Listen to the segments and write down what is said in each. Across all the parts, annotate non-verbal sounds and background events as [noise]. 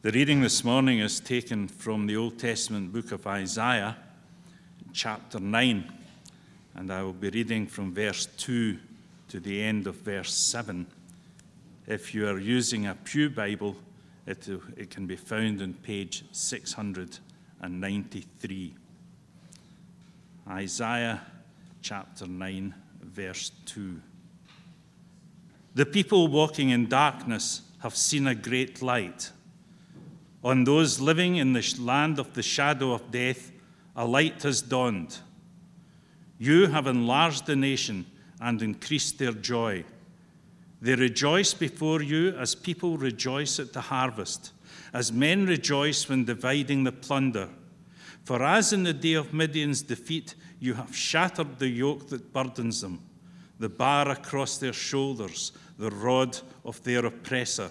The reading this morning is taken from the Old Testament book of Isaiah, chapter 9, and I will be reading from verse 2 to the end of verse 7. If you are using a Pew Bible, it, it can be found on page 693. Isaiah chapter 9, verse 2. The people walking in darkness have seen a great light. On those living in the land of the shadow of death, a light has dawned. You have enlarged the nation and increased their joy. They rejoice before you as people rejoice at the harvest, as men rejoice when dividing the plunder. For as in the day of Midian's defeat, you have shattered the yoke that burdens them, the bar across their shoulders, the rod of their oppressor.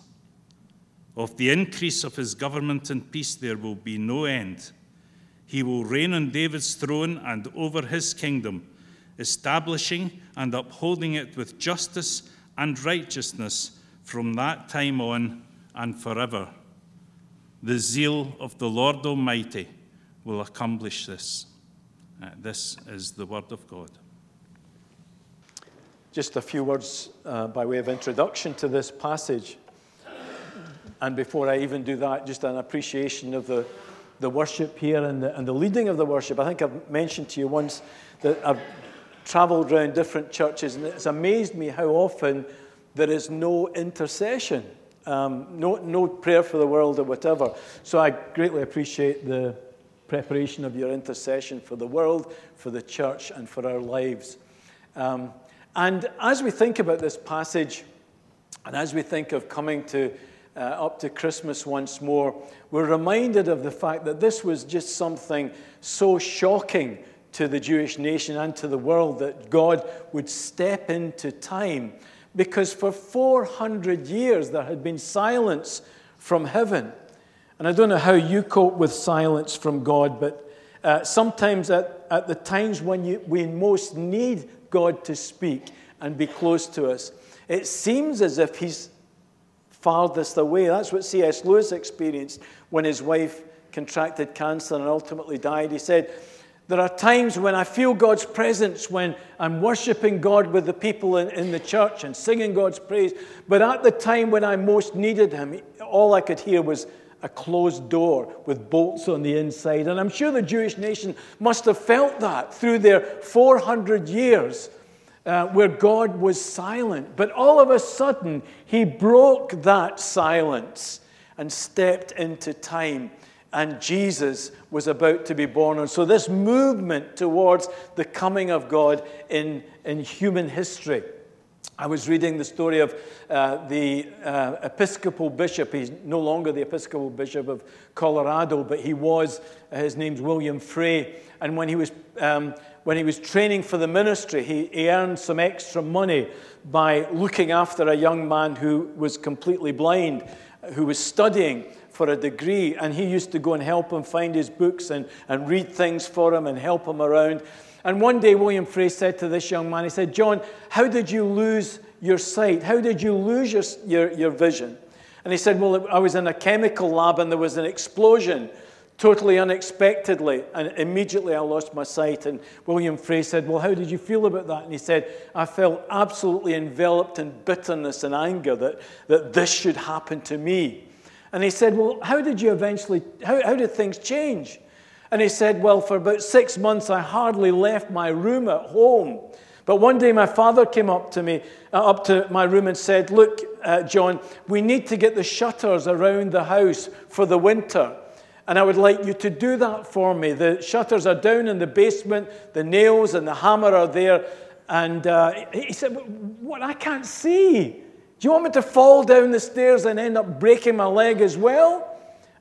Of the increase of his government and peace there will be no end. He will reign on David's throne and over his kingdom, establishing and upholding it with justice and righteousness from that time on and forever. The zeal of the Lord Almighty will accomplish this. Uh, this is the word of God. Just a few words uh, by way of introduction to this passage. And before I even do that, just an appreciation of the, the worship here and the, and the leading of the worship. I think I've mentioned to you once that I've traveled around different churches, and it's amazed me how often there is no intercession, um, no, no prayer for the world or whatever. So I greatly appreciate the preparation of your intercession for the world, for the church, and for our lives. Um, and as we think about this passage, and as we think of coming to uh, up to Christmas once more, we're reminded of the fact that this was just something so shocking to the Jewish nation and to the world that God would step into time. Because for 400 years there had been silence from heaven. And I don't know how you cope with silence from God, but uh, sometimes at, at the times when you, we most need God to speak and be close to us, it seems as if He's farthest away. That's what C.S. Lewis experienced when his wife contracted cancer and ultimately died. He said, There are times when I feel God's presence when I'm worshiping God with the people in, in the church and singing God's praise. But at the time when I most needed Him, all I could hear was a closed door with bolts on the inside. And I'm sure the Jewish nation must have felt that through their 400 years uh, where God was silent. But all of a sudden, he broke that silence and stepped into time. And Jesus was about to be born. And so, this movement towards the coming of God in, in human history. I was reading the story of uh, the uh, Episcopal bishop. He's no longer the Episcopal bishop of Colorado, but he was, his name's William Frey. And when he was um, when he was training for the ministry, he, he earned some extra money by looking after a young man who was completely blind, who was studying for a degree. And he used to go and help him find his books and, and read things for him and help him around. And one day, William Frey said to this young man, he said, John, how did you lose your sight? How did you lose your, your, your vision? And he said, Well, I was in a chemical lab and there was an explosion totally unexpectedly, and immediately I lost my sight. And William Frey said, Well, how did you feel about that? And he said, I felt absolutely enveloped in bitterness and anger that, that this should happen to me. And he said, Well, how did you eventually, how, how did things change? And he said, Well, for about six months, I hardly left my room at home. But one day my father came up to me, uh, up to my room and said, Look, uh, John, we need to get the shutters around the house for the winter. And I would like you to do that for me. The shutters are down in the basement, the nails and the hammer are there. And uh, he said, What? I can't see. Do you want me to fall down the stairs and end up breaking my leg as well?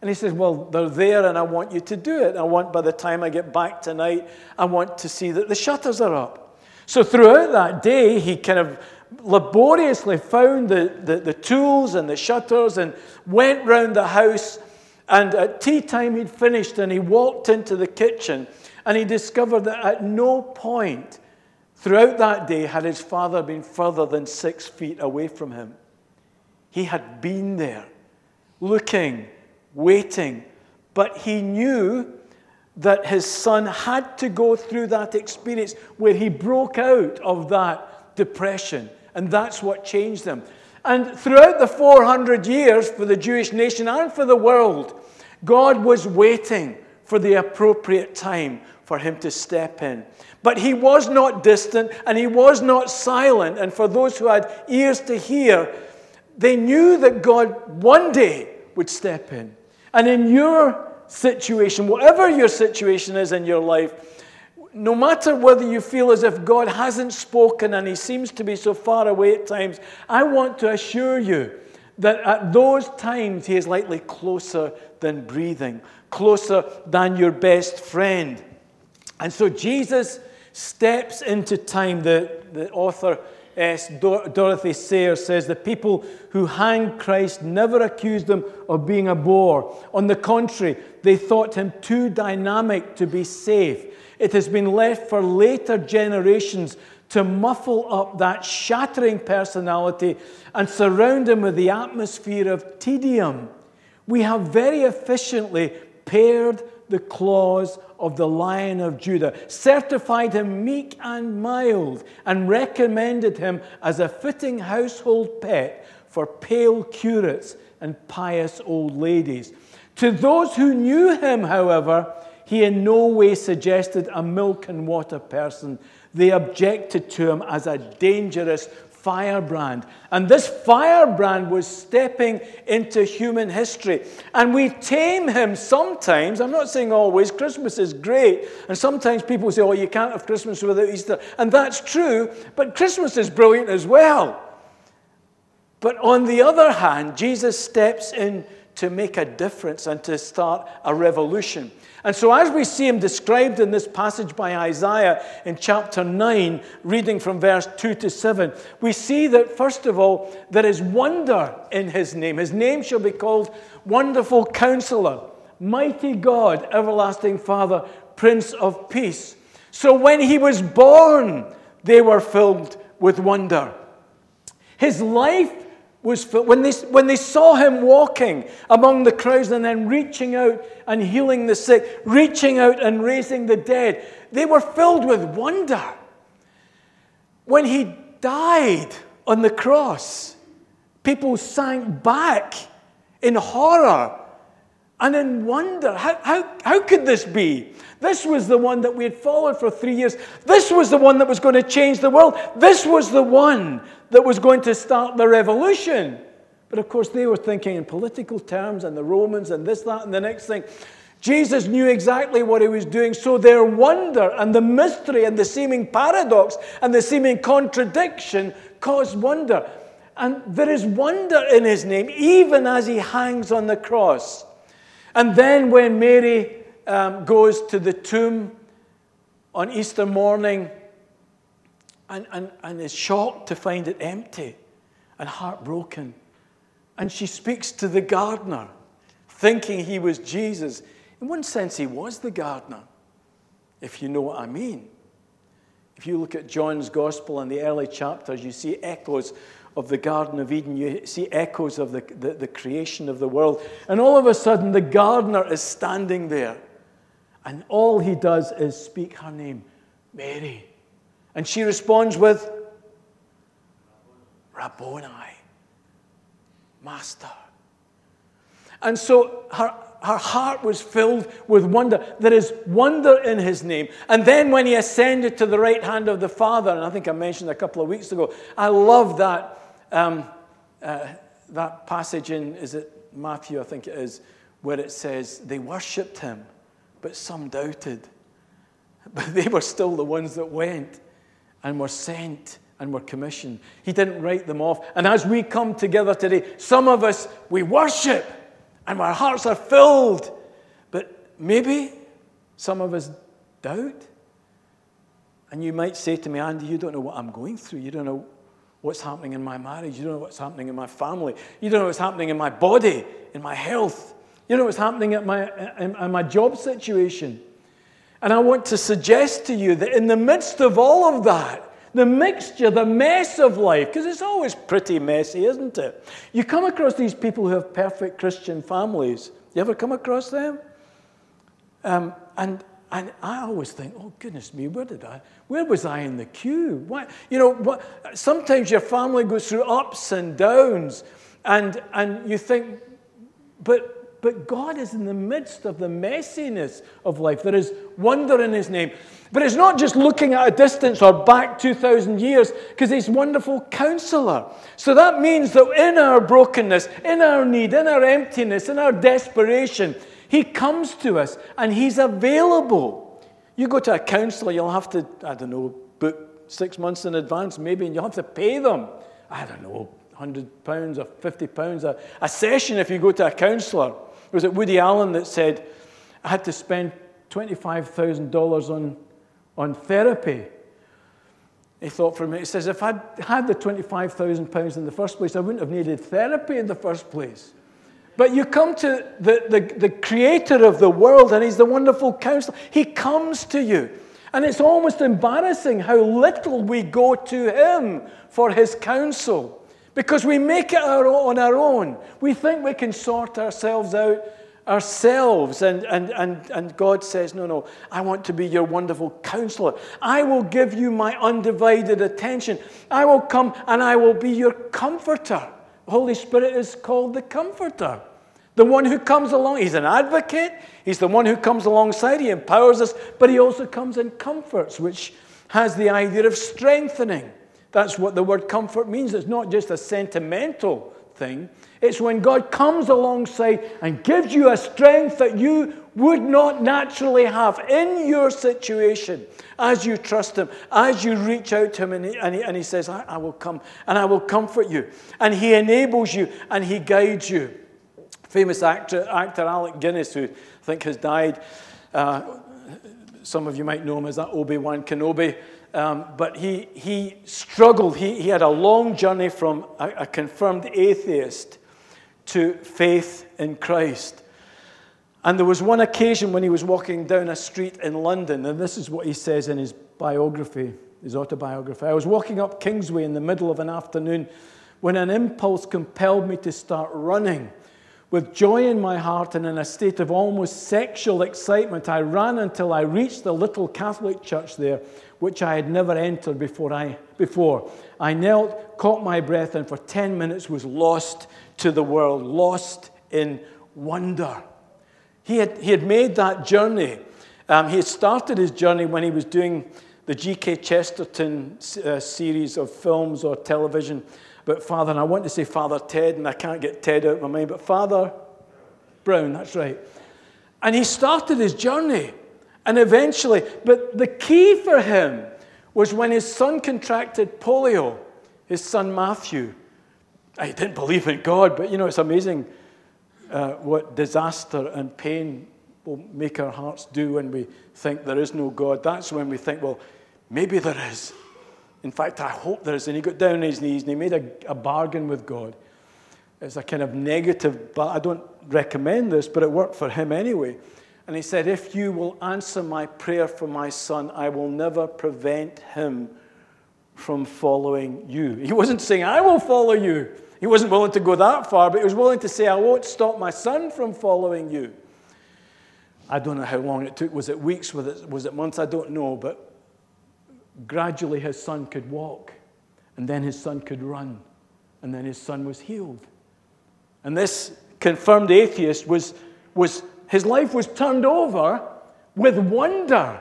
And he says, Well, they're there and I want you to do it. I want, by the time I get back tonight, I want to see that the shutters are up. So throughout that day, he kind of laboriously found the, the, the tools and the shutters and went round the house. And at tea time, he'd finished and he walked into the kitchen and he discovered that at no point throughout that day had his father been further than six feet away from him. He had been there, looking waiting. But he knew that his son had to go through that experience where he broke out of that depression. And that's what changed him. And throughout the 400 years for the Jewish nation and for the world, God was waiting for the appropriate time for him to step in. But he was not distant and he was not silent. And for those who had ears to hear, they knew that God one day would step in. And in your situation, whatever your situation is in your life, no matter whether you feel as if God hasn't spoken and He seems to be so far away at times, I want to assure you that at those times He is likely closer than breathing, closer than your best friend. And so Jesus steps into time. The, the author S. Dorothy Sayers says the people who hanged Christ never accused him of being a bore. On the contrary, they thought him too dynamic to be safe. It has been left for later generations to muffle up that shattering personality and surround him with the atmosphere of tedium. We have very efficiently pared the claws of the Lion of Judah, certified him meek and mild, and recommended him as a fitting household pet for pale curates and pious old ladies. To those who knew him, however, he in no way suggested a milk and water person. They objected to him as a dangerous firebrand. And this firebrand was stepping into human history. And we tame him sometimes. I'm not saying always. Christmas is great. And sometimes people say, oh, you can't have Christmas without Easter. And that's true. But Christmas is brilliant as well. But on the other hand, Jesus steps in to make a difference and to start a revolution. And so, as we see him described in this passage by Isaiah in chapter 9, reading from verse 2 to 7, we see that, first of all, there is wonder in his name. His name shall be called Wonderful Counselor, Mighty God, Everlasting Father, Prince of Peace. So, when he was born, they were filled with wonder. His life was when they, when they saw him walking among the crowds and then reaching out and healing the sick, reaching out and raising the dead, they were filled with wonder. When he died on the cross, people sank back in horror and in wonder. How, how, how could this be? This was the one that we had followed for three years. This was the one that was going to change the world. This was the one that was going to start the revolution. But of course, they were thinking in political terms and the Romans and this, that, and the next thing. Jesus knew exactly what he was doing, so their wonder and the mystery and the seeming paradox and the seeming contradiction caused wonder. And there is wonder in his name, even as he hangs on the cross. And then when Mary um, goes to the tomb on Easter morning, and, and, and is shocked to find it empty and heartbroken. And she speaks to the gardener, thinking he was Jesus. In one sense, he was the gardener, if you know what I mean. If you look at John's gospel and the early chapters, you see echoes of the Garden of Eden. You see echoes of the, the, the, creation of the world. And all of a sudden, the gardener is standing there. And all he does is speak her name Mary. And she responds with, Rabboni, Master. And so her, her heart was filled with wonder. There is wonder in his name. And then when he ascended to the right hand of the Father, and I think I mentioned a couple of weeks ago, I love that, um, uh, that passage in, is it Matthew, I think it is, where it says, they worshipped him, but some doubted. [laughs] But they were still the ones that went and were sent and we're commissioned. He didn't write them off. And as we come together today, some of us, we worship and our hearts are filled. But maybe some of us doubt. And you might say to me, Andy, you don't know what I'm going through. You don't know what's happening in my marriage. You don't know what's happening in my family. You don't know what's happening in my body, in my health. You don't know what's happening at my, in, in my job situation. And I want to suggest to you that in the midst of all of that, the mixture, the mess of life, because it's always pretty messy, isn't it? You come across these people who have perfect Christian families. You ever come across them? Um, and, and I always think, oh, goodness me, where did I, where was I in the queue? Why, you know, what, sometimes your family goes through ups and downs, and, and you think, but but God is in the midst of the messiness of life. There is wonder in His name. But it's not just looking at a distance or back 2,000 years, because He's wonderful counselor. So that means that in our brokenness, in our need, in our emptiness, in our desperation, He comes to us and He's available. You go to a counselor, you'll have to, I don't know, book six months in advance maybe, and you'll have to pay them, I don't know, 100 pounds or 50 pounds a, a session if you go to a counselor. It Was it Woody Allen that said, I had to spend $25,000 on, on therapy? He thought for a minute, he says, if I'd had the £25,000 in the first place, I wouldn't have needed therapy in the first place. But you come to the, the, the creator of the world, and he's the wonderful counselor. He comes to you. And it's almost embarrassing how little we go to him for his counsel because we make it our on our own. We think we can sort ourselves out ourselves. And, and, and, and God says, No, no, I want to be your wonderful counselor. I will give you my undivided attention. I will come and I will be your comforter. Holy Spirit is called the comforter. The one who comes along, he's an advocate, he's the one who comes alongside, he empowers us, but he also comes and comforts, which has the idea of strengthening. That's what the word comfort means. It's not just a sentimental thing, it's when God comes alongside and gives you a strength that you would not naturally have in your situation as you trust Him, as you reach out to Him, and He, and he, and he says, I, I will come and I will comfort you. And He enables you and He guides you. Famous actor, actor Alec Guinness, who I think has died. Uh, some of you might know him as that Obi Wan Kenobi. Um, but he, he struggled. He, he had a long journey from a, a confirmed atheist to faith in Christ. And there was one occasion when he was walking down a street in London, and this is what he says in his biography, his autobiography. I was walking up Kingsway in the middle of an afternoon when an impulse compelled me to start running. With joy in my heart and in a state of almost sexual excitement, I ran until I reached the little Catholic church there, which I had never entered before I, before. I knelt, caught my breath, and for 10 minutes was lost to the world, lost in wonder. He had, he had made that journey. Um, he had started his journey when he was doing the G.K. Chesterton uh, series of films or television but Father, and I want to say Father Ted, and I can't get Ted out of my mind, but Father Brown, that's right. And he started his journey. And eventually, but the key for him was when his son contracted polio, his son Matthew. I didn't believe in God, but you know, it's amazing uh, what disaster and pain will make our hearts do when we think there is no God. That's when we think, well, maybe there is. In fact, I hope there is. And he got down on his knees and he made a, a bargain with God. It's a kind of negative, but I don't recommend this, but it worked for him anyway. And he said, If you will answer my prayer for my son, I will never prevent him from following you. He wasn't saying, I will follow you. He wasn't willing to go that far, but he was willing to say, I won't stop my son from following you. I don't know how long it took. Was it weeks? Was it, was it months? I don't know. But gradually his son could walk, and then his son could run, and then his son was healed. And this confirmed atheist was, was his life was turned over with wonder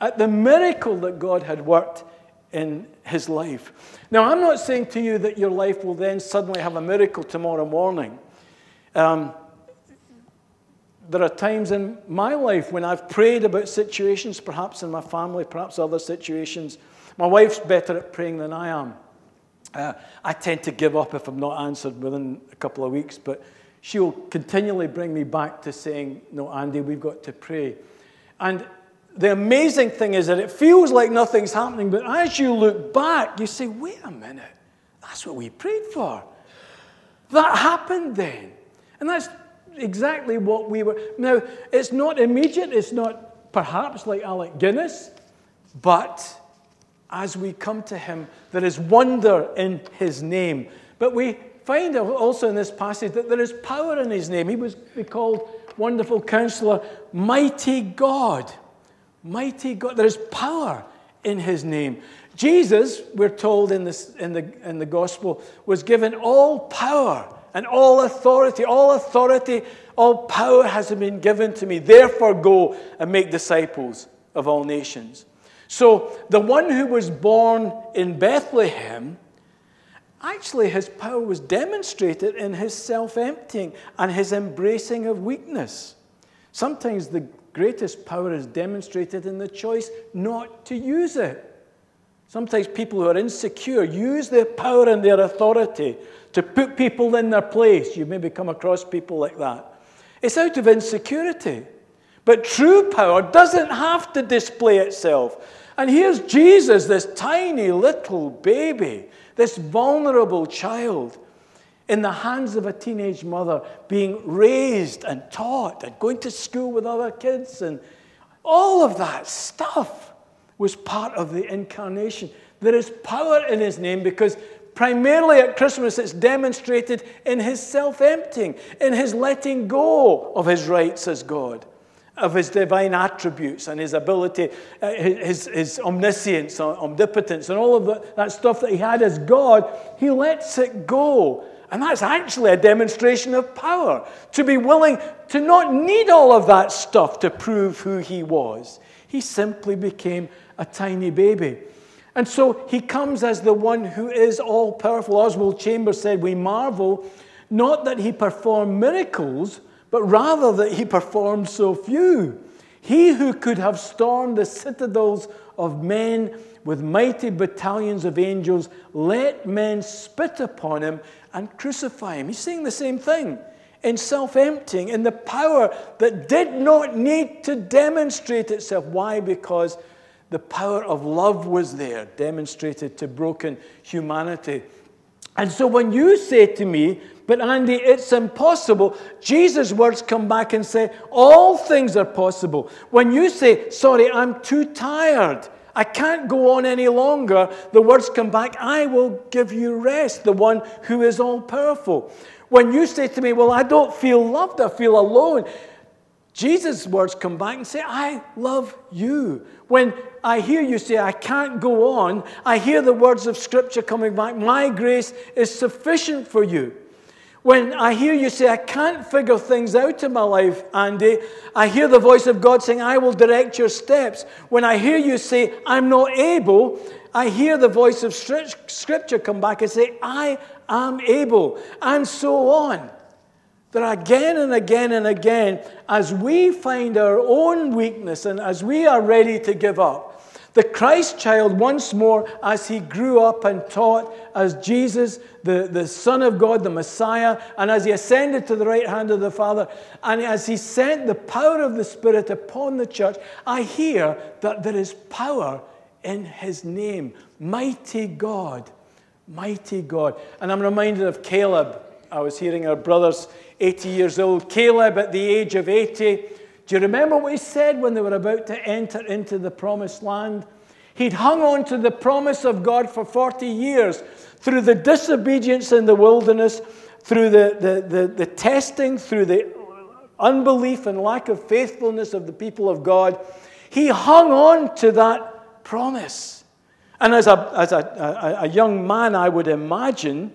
at the miracle that God had worked in his life. Now, I'm not saying to you that your life will then suddenly have a miracle tomorrow morning. Um, there are times in my life when I've prayed about situations, perhaps in my family, perhaps other situations, My wife's better at praying than I am. Uh, I tend to give up if I'm not answered within a couple of weeks, but she'll continually bring me back to saying, No, Andy, we've got to pray. And the amazing thing is that it feels like nothing's happening, but as you look back, you say, Wait a minute, that's what we prayed for. That happened then. And that's exactly what we were. Now, it's not immediate, it's not perhaps like Alec Guinness, but as we come to him, there is wonder in his name. But we find also in this passage that there is power in his name. He was called Wonderful Counselor, Mighty God. Mighty God. There is power in his name. Jesus, we're told in, this, in, the, in the gospel, was given all power and all authority. All authority, all power has been given to me. Therefore, go and make disciples of all nations. So, the one who was born in Bethlehem, actually, his power was demonstrated in his self emptying and his embracing of weakness. Sometimes the greatest power is demonstrated in the choice not to use it. Sometimes people who are insecure use their power and their authority to put people in their place. You've maybe come across people like that. It's out of insecurity. But true power doesn't have to display itself. And here's Jesus, this tiny little baby, this vulnerable child, in the hands of a teenage mother, being raised and taught and going to school with other kids. And all of that stuff was part of the incarnation. There is power in his name because primarily at Christmas it's demonstrated in his self emptying, in his letting go of his rights as God of his divine attributes and his ability, uh, his, his omniscience, omnipotence, and all of that, that stuff that he had as God, he lets it go and that's actually a demonstration of power to be willing to not need all of that stuff to prove who he was. He simply became a tiny baby. And so he comes as the one who is all powerful. Oswald Chambers said, We marvel not that he performed miracles, but rather that he performed so few. He who could have stormed the citadels of men with mighty battalions of angels, let men spit upon him and crucify him. He's saying the same thing in self emptying, in the power that did not need to demonstrate itself. Why? Because the power of love was there, demonstrated to broken humanity. And so when you say to me, but Andy, it's impossible, Jesus' words come back and say, all things are possible. When you say, sorry, I'm too tired, I can't go on any longer. The words come back, I will give you rest, the one who is all powerful. When you say to me, Well, I don't feel loved, I feel alone, Jesus' words come back and say, I love you. When I hear you say, I can't go on, I hear the words of Scripture coming back, My grace is sufficient for you. When I hear you say, I can't figure things out in my life, Andy, I hear the voice of God saying, I will direct your steps. When I hear you say, I'm not able, I hear the voice of Scripture come back and say, I am able, and so on. That again and again and again, as we find our own weakness and as we are ready to give up, the Christ child, once more, as he grew up and taught as Jesus, the, the Son of God, the Messiah, and as he ascended to the right hand of the Father, and as he sent the power of the Spirit upon the church, I hear that there is power in his name. Mighty God, mighty God. And I'm reminded of Caleb. I was hearing our brothers, 80 years old. Caleb, at the age of 80, do you remember what he said when they were about to enter into the promised land? He'd hung on to the promise of God for 40 years through the disobedience in the wilderness, through the, the, the, the testing, through the unbelief and lack of faithfulness of the people of God. He hung on to that promise. And as a, as a, a, a young man, I would imagine,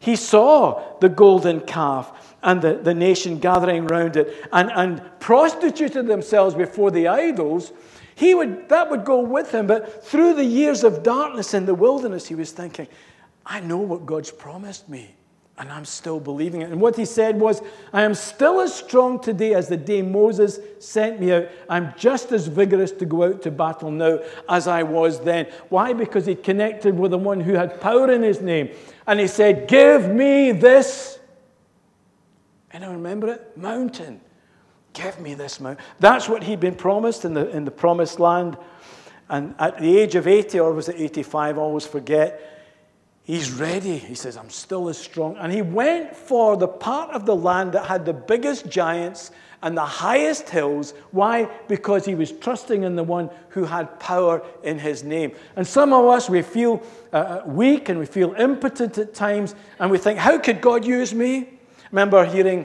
he saw the golden calf and the, the nation gathering around it and, and prostituted themselves before the idols, he would, that would go with him. But through the years of darkness in the wilderness, he was thinking, I know what God's promised me. And I'm still believing it. And what he said was, I am still as strong today as the day Moses sent me out. I'm just as vigorous to go out to battle now as I was then. Why? Because he connected with the one who had power in his name. And he said, Give me this. And I remember it mountain. Give me this mountain. That's what he'd been promised in the, in the promised land. And at the age of 80, or was it 85, I always forget, He's ready. He says, I'm still as strong. And he went for the part of the land that had the biggest giants and the highest hills. Why? Because he was trusting in the one who had power in his name. And some of us, we feel uh, uh weak and we feel impotent at times, and we think, How could God use me? Remember hearing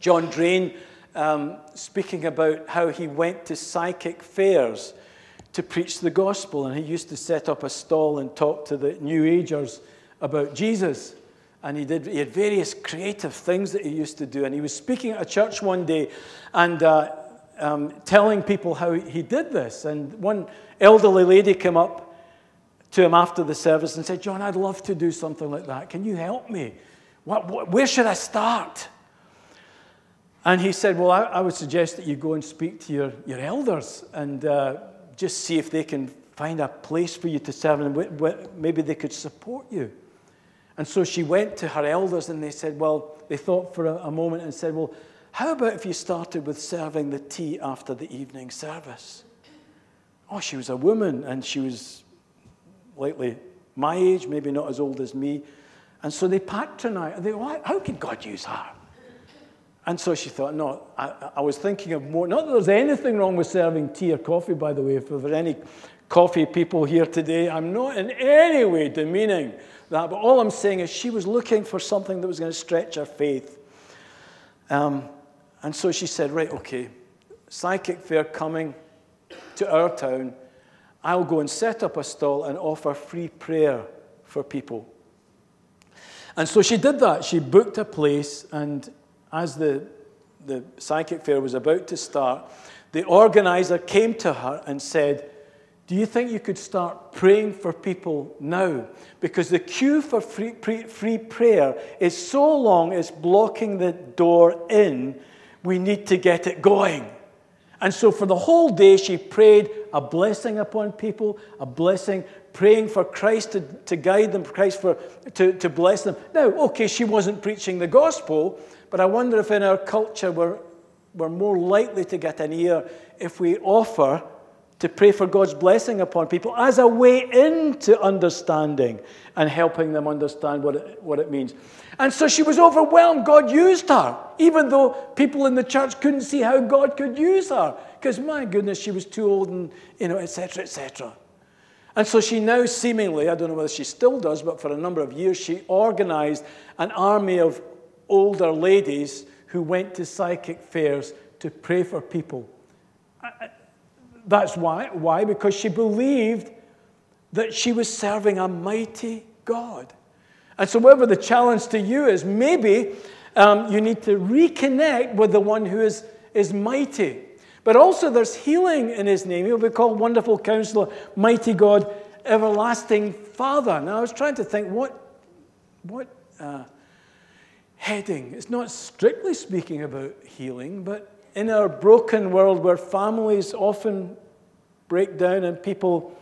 John Drane um, speaking about how he went to psychic fairs to preach the gospel. And he used to set up a stall and talk to the New Agers about Jesus. And he, did, he had various creative things that he used to do. And he was speaking at a church one day and uh, um, telling people how he did this. And one elderly lady came up to him after the service and said, John, I'd love to do something like that. Can you help me? What, what, where should I start? And he said, Well, I, I, would suggest that you go and speak to your, your elders and uh, just see if they can find a place for you to serve and maybe they could support you. And so she went to her elders and they said, Well, they thought for a, a moment and said, Well, how about if you started with serving the tea after the evening service? Oh, she was a woman and she was likely my age, maybe not as old as me. And so they patronized. They, well, how could God use her? And so she thought, no, I, I, was thinking of more. Not that there's anything wrong with serving tea or coffee, by the way. If there's any coffee people here today, I'm not in any way demeaning that. But all I'm saying is she was looking for something that was going to stretch her faith. Um, and so she said, right, okay, psychic fair coming to our town. I'll go and set up a stall and offer free prayer for people. And so she did that. She booked a place and as the, the psychic fair was about to start, the organizer came to her and said, Do you think you could start praying for people now? Because the queue for free, free prayer is so long, it's blocking the door in. We need to get it going. And so for the whole day, she prayed a blessing upon people, a blessing, praying for Christ to, to guide them, Christ for, to, to bless them. Now, okay, she wasn't preaching the gospel, but I wonder if in our culture we're, we're more likely to get an ear if we offer to pray for God's blessing upon people as a way into understanding and helping them understand what it, what it means. And so she was overwhelmed. God used her, even though people in the church couldn't see how God could use her, because my goodness, she was too old and, you know, etc., etc. And so she now seemingly, I don't know whether she still does, but for a number of years, she organized an army of older ladies who went to psychic fairs to pray for people. That's why. Why? Because she believed that she was serving a mighty God. And so, whatever the challenge to you is, maybe um, you need to reconnect with the one who is, is mighty. But also, there's healing in his name. He'll be called Wonderful Counselor, Mighty God, Everlasting Father. Now, I was trying to think what, what uh, heading. It's not strictly speaking about healing, but in our broken world where families often break down and people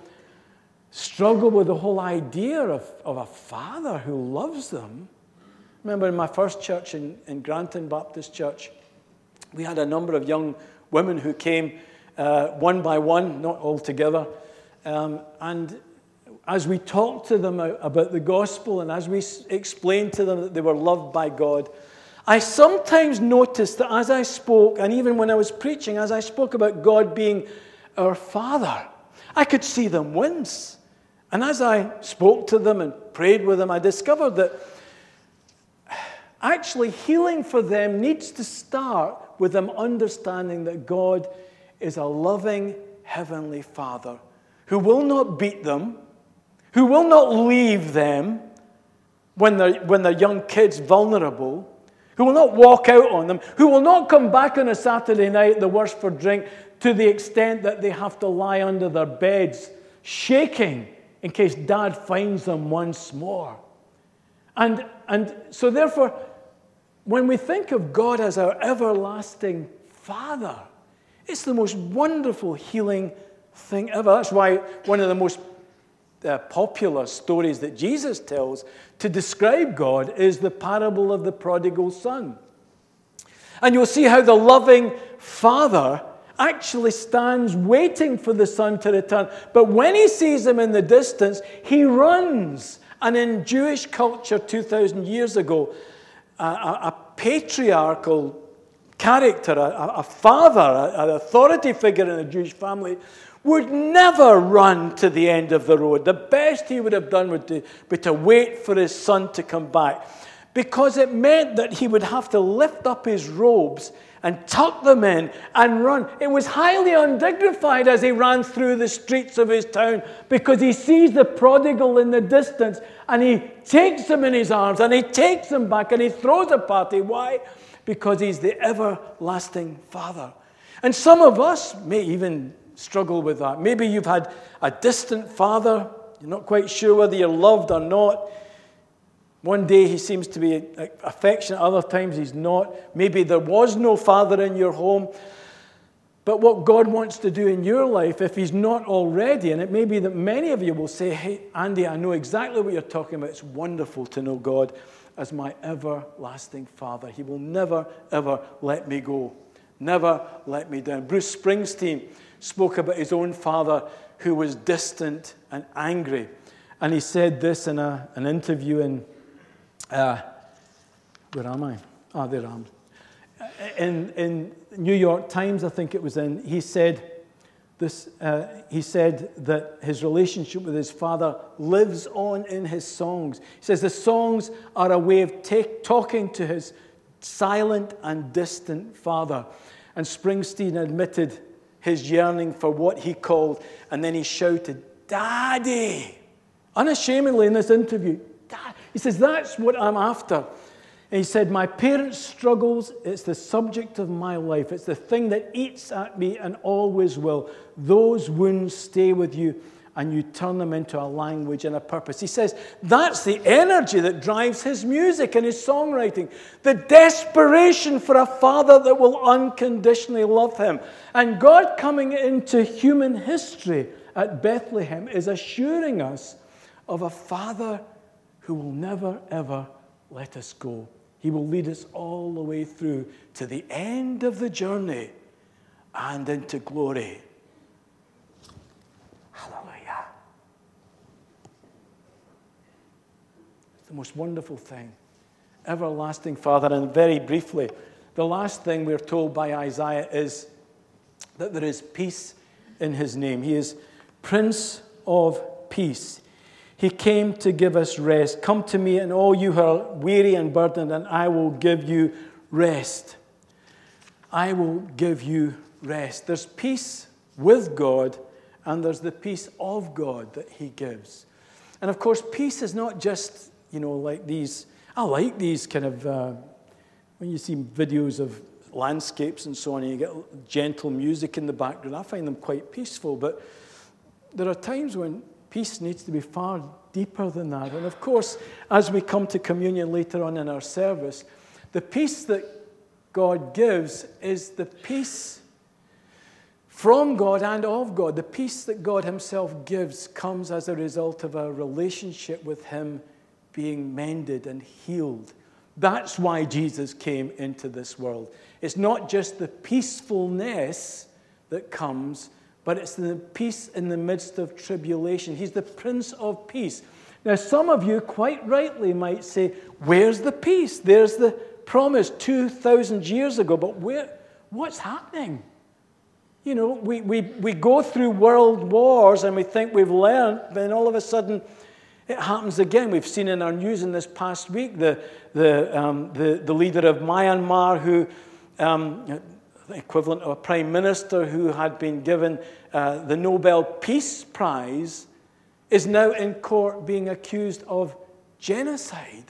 struggle with the whole idea of, of a father who loves them. Remember in my first church in, in Granton Baptist Church, we had a number of young women who came uh, one by one, not all together. Um, and as we talked to them about the gospel and as we explained to them that they were loved by God, I sometimes noticed that as I spoke, and even when I was preaching, as I spoke about God being our Father, I could see them wince. And as I spoke to them and prayed with them, I discovered that actually healing for them needs to start with them understanding that God is a loving Heavenly Father who will not beat them who will not leave them when they're, when they're young kids vulnerable, who will not walk out on them, who will not come back on a Saturday night, the worse for drink, to the extent that they have to lie under their beds, shaking in case dad finds them once more. And, and so, therefore, when we think of God as our everlasting Father, it's the most wonderful healing thing ever. That's why one of the most uh, popular stories that Jesus tells to describe God is the parable of the prodigal son. And you'll see how the loving father actually stands waiting for the son to return. But when he sees him in the distance, he runs. And in Jewish culture 2,000 years ago, a, a, a patriarchal character, a, a father, an authority figure in a Jewish family, would never run to the end of the road. The best he would have done would be to wait for his son to come back because it meant that he would have to lift up his robes and tuck them in and run. It was highly undignified as he ran through the streets of his town because he sees the prodigal in the distance and he takes him in his arms and he takes him back and he throws a party. Why? Because he's the everlasting Father. And some of us may even struggle with that. Maybe you've had a distant father, you're not quite sure whether you're loved or not. One day he seems to be affectionate, other times he's not. Maybe there was no father in your home. But what God wants to do in your life, if He's not already, and it may be that many of you will say, Hey, Andy, I know exactly what you're talking about. It's wonderful to know God as my everlasting Father. He will never, ever let me go, never let me down. Bruce Springsteen spoke about his own father who was distant and angry. And he said this in a, an interview in, uh, where am I? Ah, there I am. In, in New York Times, I think it was in, he said, this, uh, he said that his relationship with his father lives on in his songs. He says the songs are a way of take, talking to his silent and distant father. And Springsteen admitted his yearning for what he called, and then he shouted, Daddy! Unashamedly in this interview. He says, That's what I'm after. He said, My parents' struggles, it's the subject of my life. It's the thing that eats at me and always will. Those wounds stay with you and you turn them into a language and a purpose. He says that's the energy that drives his music and his songwriting. The desperation for a father that will unconditionally love him. And God coming into human history at Bethlehem is assuring us of a father who will never, ever let us go. He will lead us all the way through to the end of the journey and into glory. Hallelujah. It's The most wonderful thing. Everlasting Father. And very briefly, the last thing we're told by Isaiah is that there is peace in his name. He is Prince of Peace. He came to give us rest. Come to me, and all you who are weary and burdened, and I will give you rest. I will give you rest. There's peace with God, and there's the peace of God that He gives. And of course, peace is not just you know, like these. I like these kind of, uh, when you see videos of landscapes and so on, and you get gentle music in the background, I find them quite peaceful. But there are times when peace needs to be far deeper than that. And of course, as we come to communion later on in our service, the peace that God gives is the peace from God and of God. The peace that God Himself gives comes as a result of our relationship with Him being mended and healed. That's why Jesus came into this world. It's not just the peacefulness that comes, but it's the peace in the midst of tribulation. He's the Prince of Peace. Now, some of you quite rightly might say, Where's the peace? There's the promise 2,000 years ago, but where, what's happening? You know, we, we, we go through world wars and we think we've learned, then all of a sudden it happens again. We've seen in our news in this past week the, the, um, the, the, leader of Myanmar, who, um, equivalent of a prime minister who had been given uh, the Nobel Peace Prize, is now in court being accused of genocide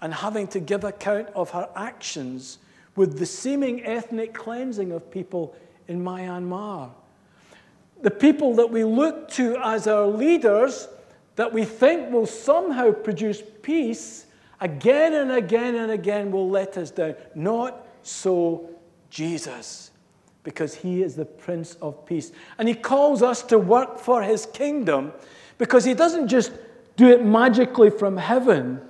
and having to give account of her actions with the seeming ethnic cleansing of people in Myanmar. The people that we look to as our leaders that we think will somehow produce peace again and again and again will let us down. Not so Jesus, because he is the Prince of Peace. And he calls us to work for his kingdom because he doesn't just do it magically from heaven,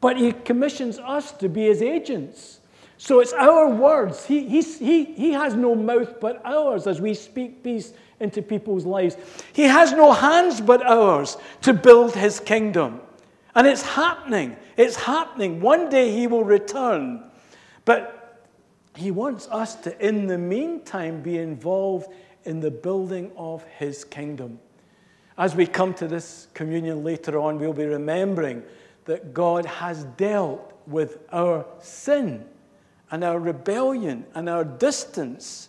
but he commissions us to be his agents. So it's our words. He, he, he, he has no mouth but ours as we speak peace into people's lives. He has no hands but ours to build his kingdom. And it's happening. It's happening. One day he will return. But he wants us to, in the meantime, be involved in the building of his kingdom. As we come to this communion later on, we'll be remembering that God has dealt with our sin and our rebellion and our distance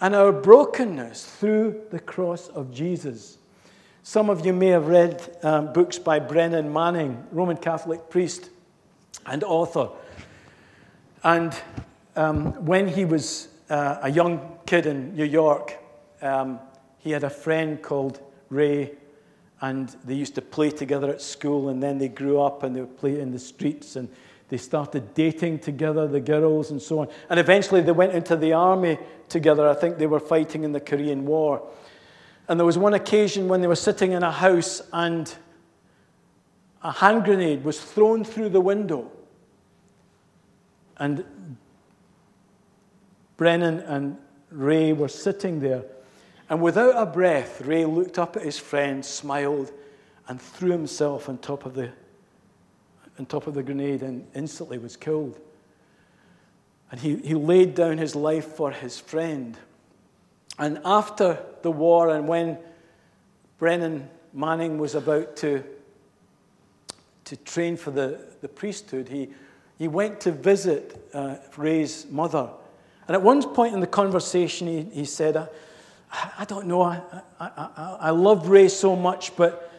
and our brokenness through the cross of Jesus. Some of you may have read um, books by Brennan Manning, Roman Catholic priest and author. And um, when he was uh, a young kid in New York, um, he had a friend called Ray, and they used to play together at school, and then they grew up and they would play in the streets, and they started dating together, the girls, and so on. And eventually they went into the army together. I think they were fighting in the Korean War. And there was one occasion when they were sitting in a house and a hand grenade was thrown through the window. And Brennan and Ray were sitting there. And without a breath, Ray looked up at his friend, smiled, and threw himself on top of the on top of the grenade and instantly was killed. And he, he laid down his life for his friend. And after the war, and when Brennan Manning was about to, to train for the, the priesthood, he, he went to visit uh, Ray's mother. And at one point in the conversation, he, he said, I, I don't know, I, I, I, I love Ray so much, but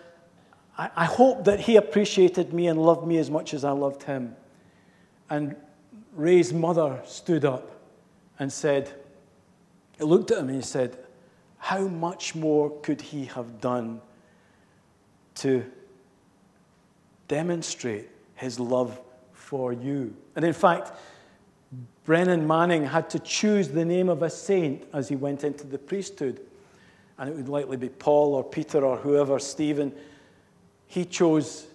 I, I hope that he appreciated me and loved me as much as I loved him. And Ray's mother stood up and said, he looked at him and he said, How much more could he have done to demonstrate his love for you? And in fact, Brennan Manning had to choose the name of a saint as he went into the priesthood. And it would likely be Paul or Peter or whoever, Stephen. He chose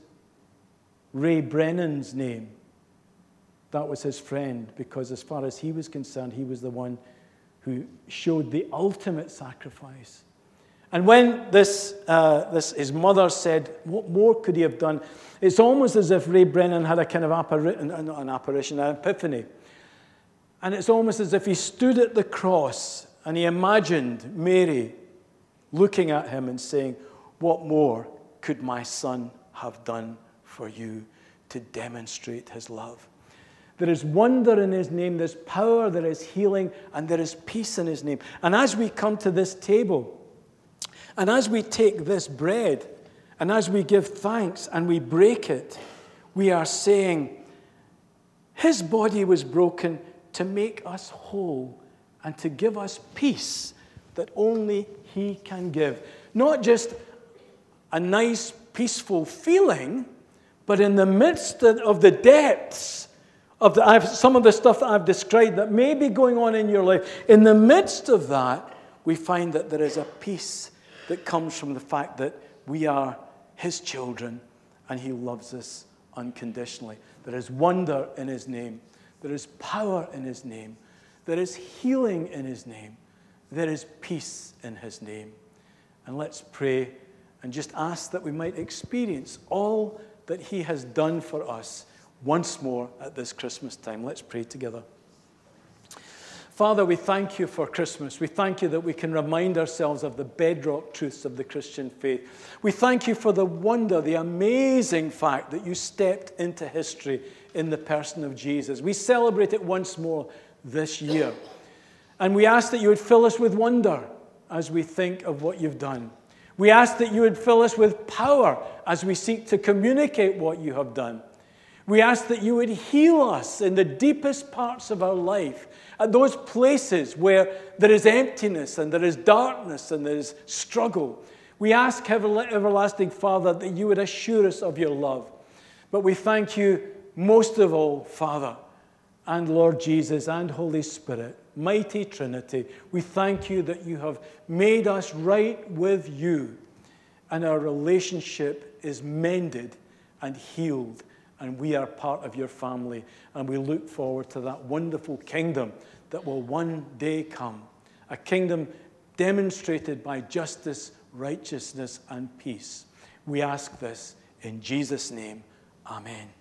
Ray Brennan's name. That was his friend because, as far as he was concerned, he was the one who showed the ultimate sacrifice. And when this, uh, this, his mother said, What more could he have done? It's almost as if Ray Brennan had a kind of apparition, an apparition, an epiphany. And it's almost as if he stood at the cross and he imagined Mary looking at him and saying, What more could my son have done for you to demonstrate his love? There is wonder in his name, there's power, there is healing, and there is peace in his name. And as we come to this table, and as we take this bread, and as we give thanks and we break it, we are saying, His body was broken to make us whole and to give us peace that only He can give. Not just a nice, peaceful feeling, but in the midst of the depths of the, some of the stuff that I've described that may be going on in your life, in the midst of that, we find that there is a peace that comes from the fact that we are His children and He loves us unconditionally. There is wonder in His name, there is power in His name, there is healing in His name, there is peace in His name. And let's pray and just ask that we might experience all that He has done for us once more at this Christmas time. Let's pray together. Father, we thank you for Christmas. We thank you that we can remind ourselves of the bedrock truths of the Christian faith. We thank you for the wonder, the amazing fact that you stepped into history in the person of Jesus. We celebrate it once more this year. And we ask that you would fill us with wonder as we think of what you've done. We ask that you would fill us with power as we seek to communicate what you have done. We ask that you would heal us in the deepest parts of our life, at those places where there is emptiness and there is darkness and there is struggle. We ask, everlasting Father, that you would assure us of your love, But we thank you most of all, Father, and Lord Jesus, and Holy Spirit, mighty Trinity. We thank you that you have made us right with you, and our relationship is mended and healed, and we are part of your family. And we look forward to that wonderful kingdom that will one day come a kingdom demonstrated by justice, righteousness, and peace. We ask this in Jesus' name. Amen.